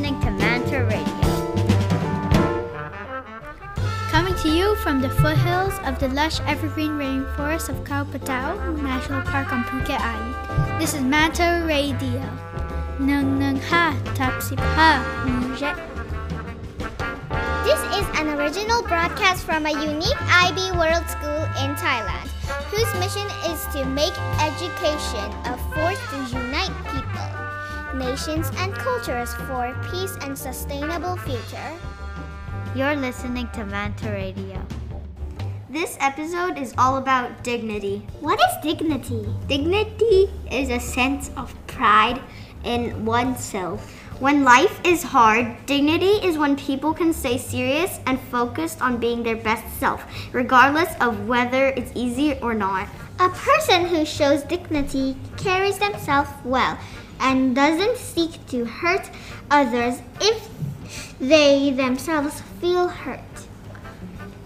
listening to Manta Radio. Coming to you from the foothills of the lush evergreen rainforest of Khao Phra Thaeo National Park on Phuket Island. This is Manta Radio. Nung nung ha tapsip ha. This is an original broadcast from a unique IB World School in Thailand, whose mission is to make education a force to nations, and cultures for peace and sustainable future. You're listening to Manta Radio. This episode is all about dignity. What is dignity? Dignity is a sense of pride in oneself. When life is hard, dignity is when people can stay serious and focused on being their best self, regardless of whether it's easy or not. A person who shows dignity carries themselves well and doesn't seek to hurt others if they themselves feel hurt.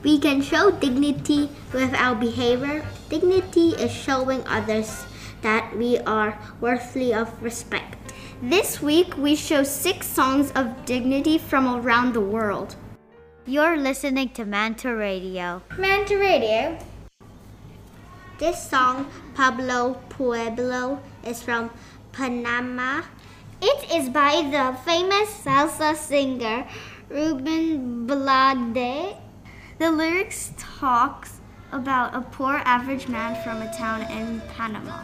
We can show dignity with our behavior. Dignity is showing others that we are worthy of respect. This week, we show six songs of dignity from around the world. You're listening to Manta Radio. Manta Radio. This song, Pablo Pueblo, is from Panama. It is by the famous salsa singer Ruben Blades. The lyrics talks about a poor average man from a town in Panama.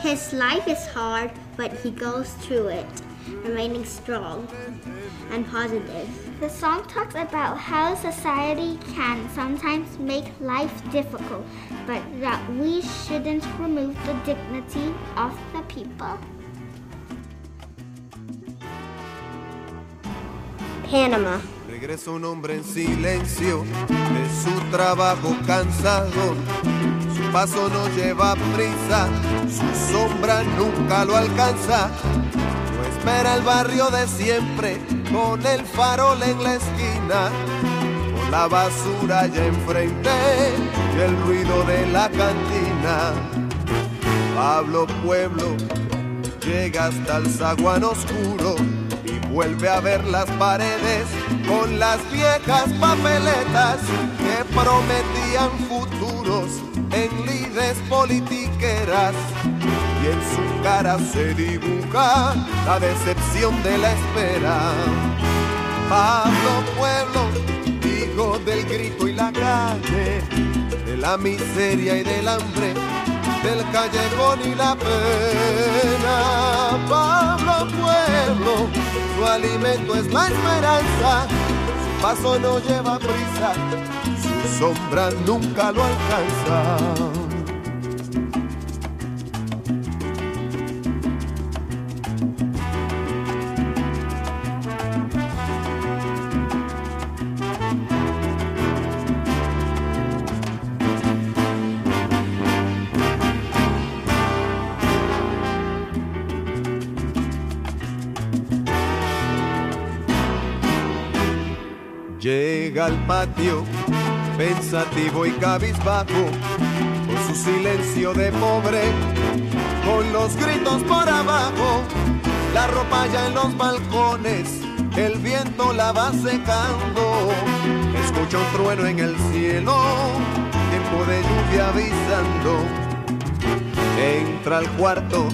His life is hard, but he goes through it, remaining strong and positive. The song talks about how society can sometimes make life difficult, but that we shouldn't remove the dignity of the people. Panama. Regresa un hombre en silencio de su trabajo cansado. Su paso no lleva prisa, su sombra nunca lo alcanza. Espera el barrio de siempre con el farol en la esquina. Con la basura ya enfrente y el ruido de la cantina. Pablo Pueblo llega hasta el zaguán oscuro y vuelve a ver las paredes con las viejas papeletas que prometían futuros en lides politiqueras. Y en su cara se dibuja la decepción de la espera. Pablo Pueblo, hijo del grito y la calle, de la miseria y del hambre del callejón y la pena. Pablo Pueblo, su alimento es la esperanza, su paso no lleva prisa, su sombra nunca lo alcanza. Llega al patio, pensativo y cabizbajo, con su silencio de pobre, con los gritos por abajo, la ropa ya en los balcones, el viento la va secando, escucha un trueno en el cielo, tiempo de lluvia avisando, entra al cuarto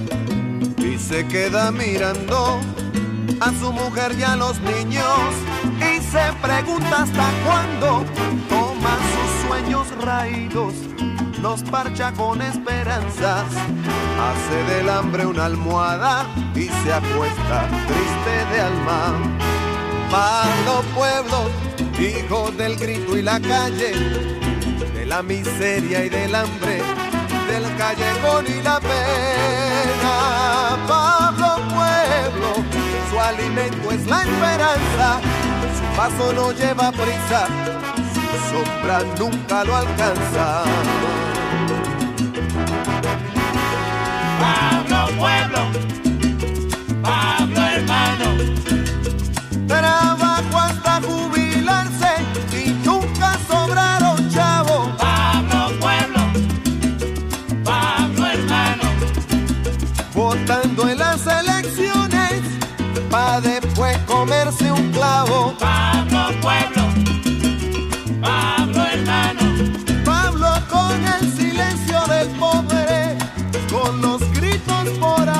y se queda mirando a su mujer y a los niños y se pregunta hasta cuándo toma sus sueños raídos, los parcha con esperanzas, hace del hambre una almohada y se acuesta triste de alma. Pablo Pueblo, hijo del grito y la calle, de la miseria y del hambre, del callejón y la pena. Pablo Pueblo, su alimento es la esperanza, su paso no lleva prisa, su sombra nunca lo alcanza. Pueblo, Pablo hermano, Trabajo hasta jubilarse y nunca sobraron chavo. Pablo Pueblo, Pablo hermano, votando en las elecciones, pa' después comerse un clavo. Pablo Pueblo, Pablo hermano, Pablo con el silencio por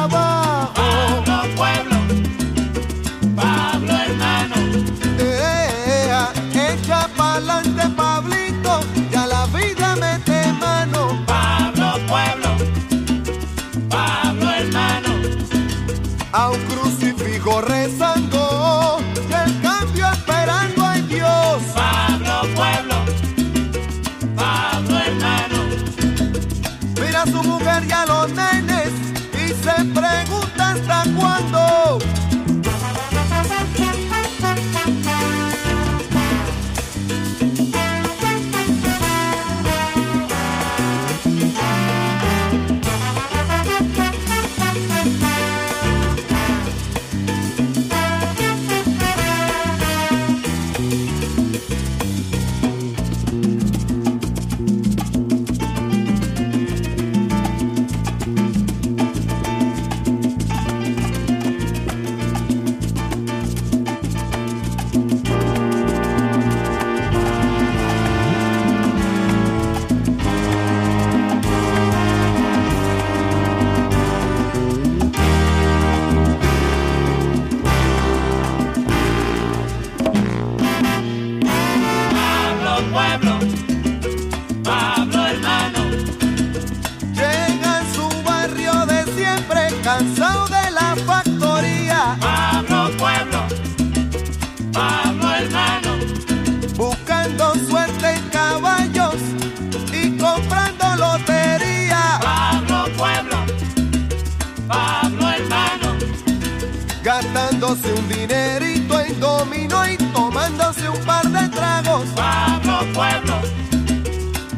Pueblo,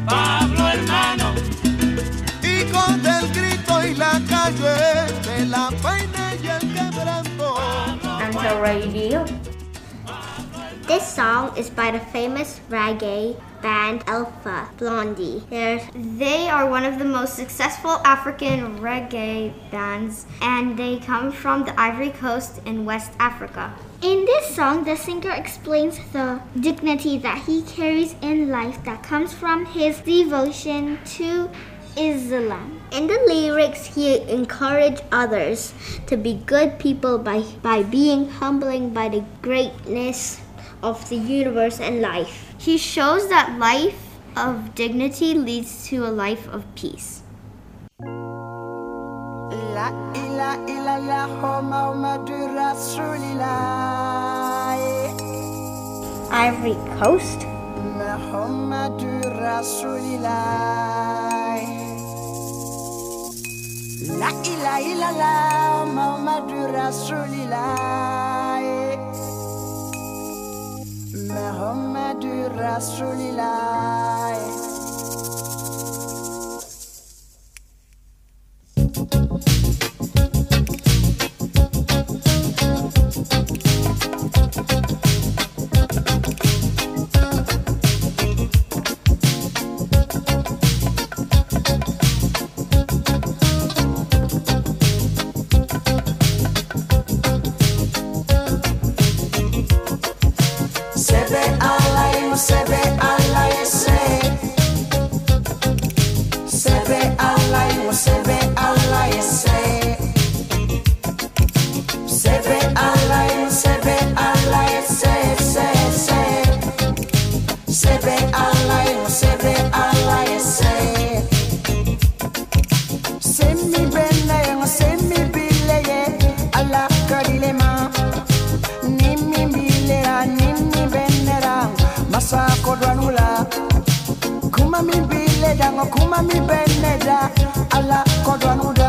Pablo hermano, Y con el grito y la calle de la pena y el quebranto. Radio. This song is by the famous reggae band Alpha Blondy. They're, they are one of the most successful African reggae bands and they come from the Ivory Coast in West Africa. In this song, the singer explains the dignity that he carries in life that comes from his devotion to Islam. In the lyrics, he encouraged others to be good people by, by being humbling by the greatness of the universe and life. He shows that life of dignity leads to a life of peace. La ila ila la Muhammadu Rasulillah Ivory Coast. La ila ila la Muhammadu Rasulillah Muhammadu Rasulillah Sebe Kuma mi beneda Allah kodwa nude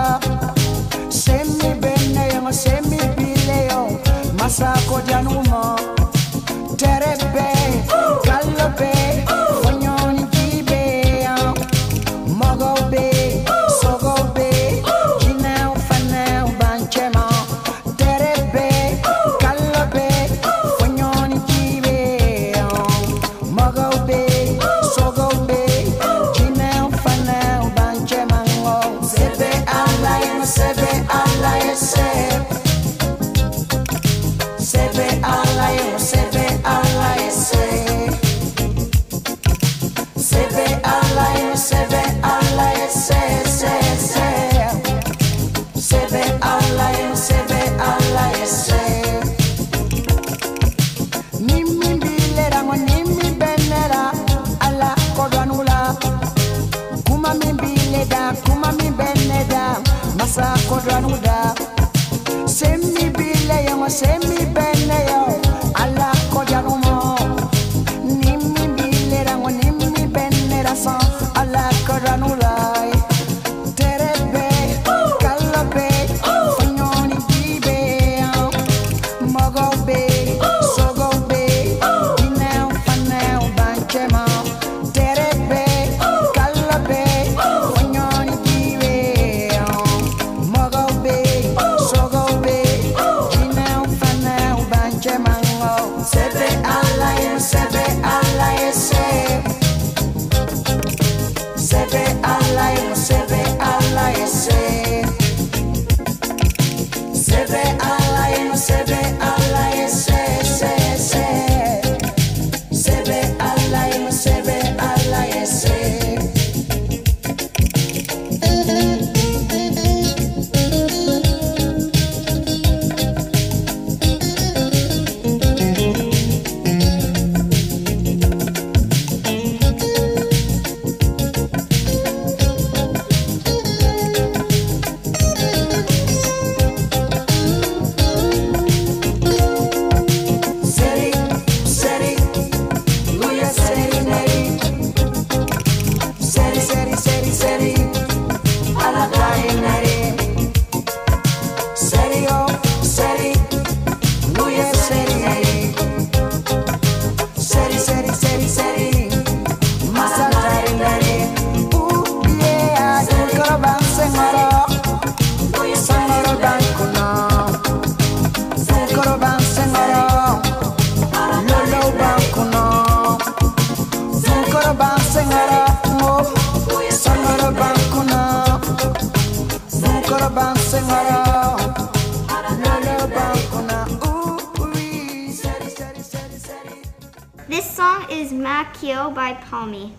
Palmy.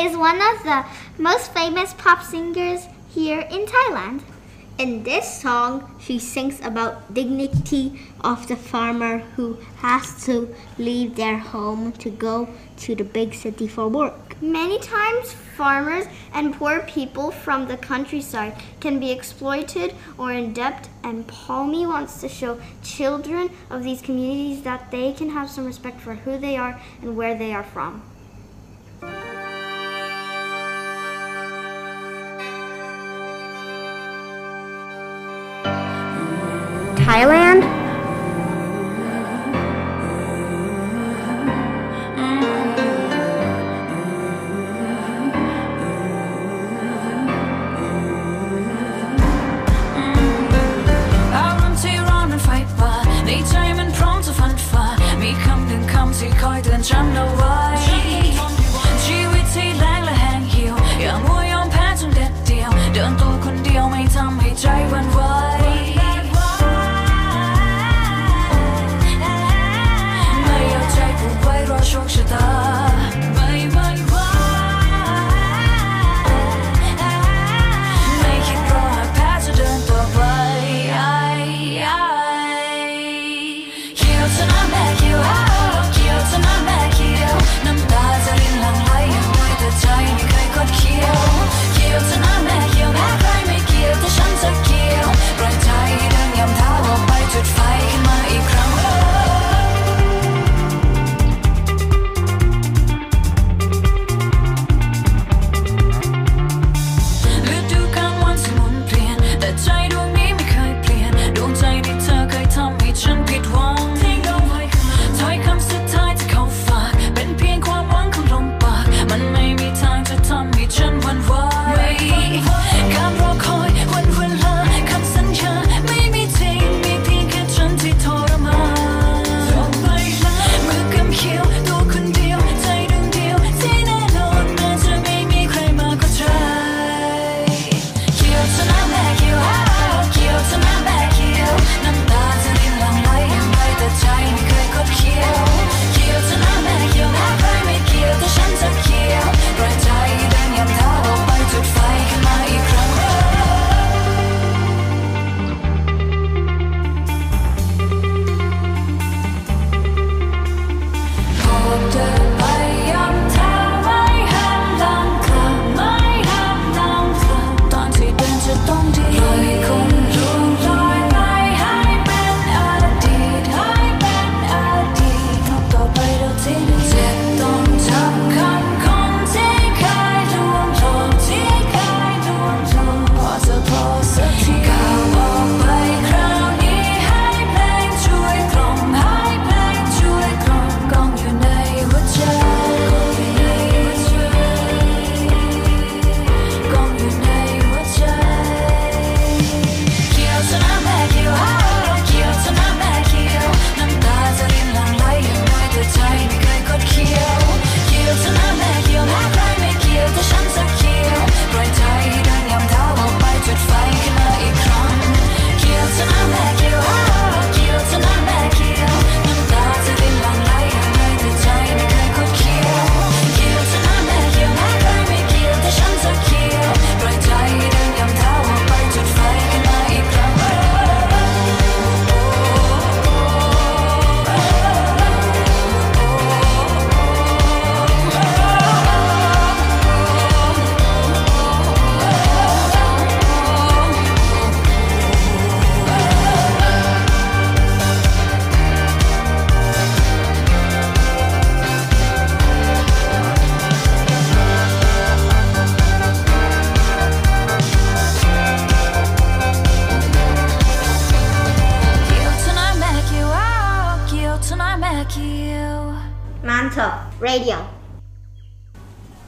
Is one of the most famous pop singers here in Thailand. In this song, she sings about dignity of the farmer who has to leave their home to go to the big city for work. Many times, farmers and poor people from the countryside can be exploited or in debt, and Palmy wants to show children of these communities that they can have some respect for who they are and where they are from. music the wall. Radio.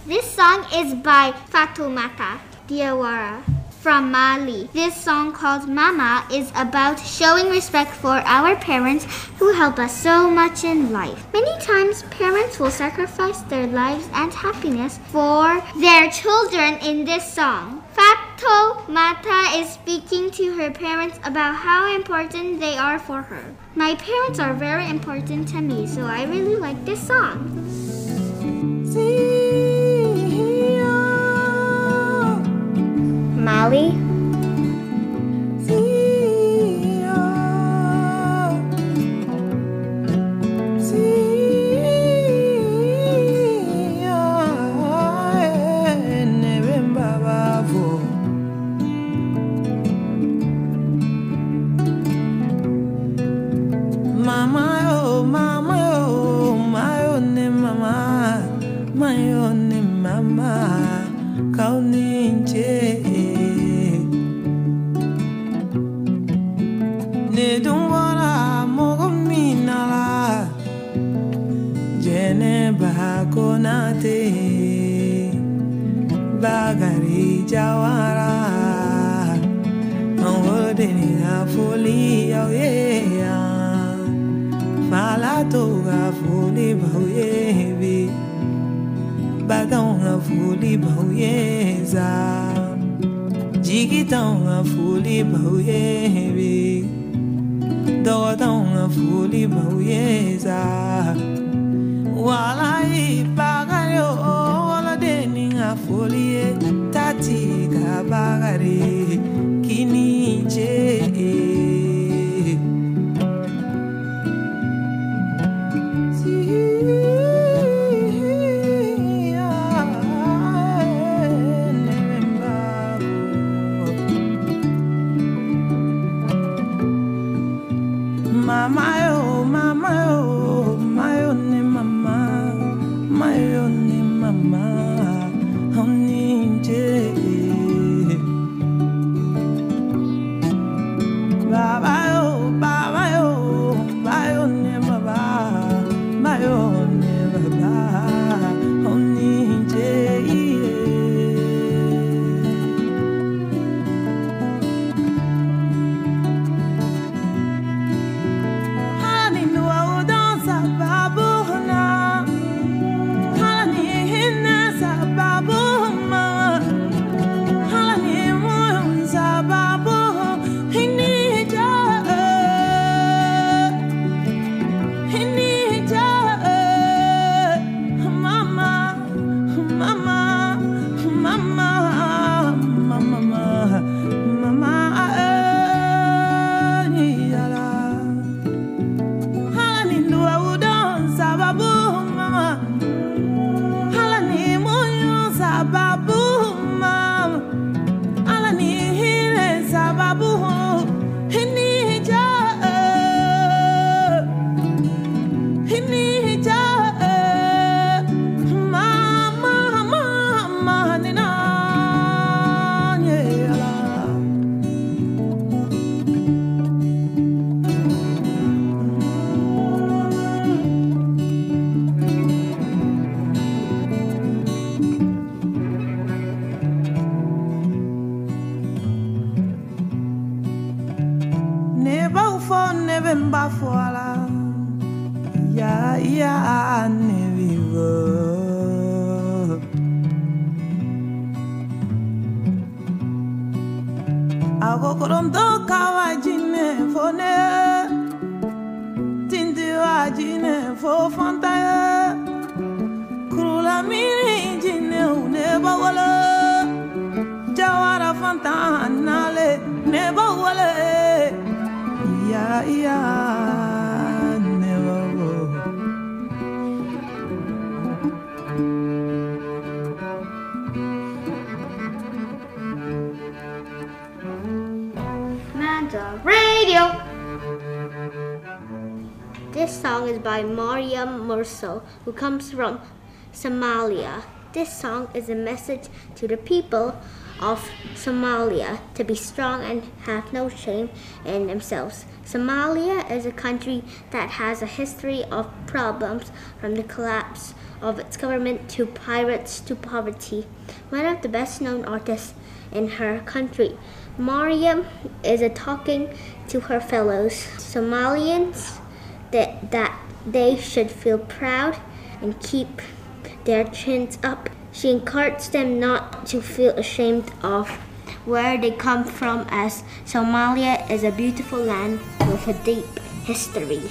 This song is by Fatoumata Diawara from Mali. This song called Mama is about showing respect for our parents who help us so much in life. Many times, parents will sacrifice their lives and happiness for their children in this song. Fatoumata is speaking to her parents about how important they are for her. My parents are very important to me, so I really like this song. Mali. Jigita fuli bauye bi Dota fuli bauye za Wala i baga yo wala deni nga fuli Tati ka bagare kini je song is by Maryam Mursal, who comes from Somalia. This song is a message to the people of Somalia to be strong and have no shame in themselves. Somalia is a country that has a history of problems from the collapse of its government to pirates to poverty. One of the best known artists in her country, Maryam, is a talking to her fellows Somalians that, that they should feel proud and keep their chins up. She encouraged them not to feel ashamed of where they come from, as Somalia is a beautiful land with a deep history.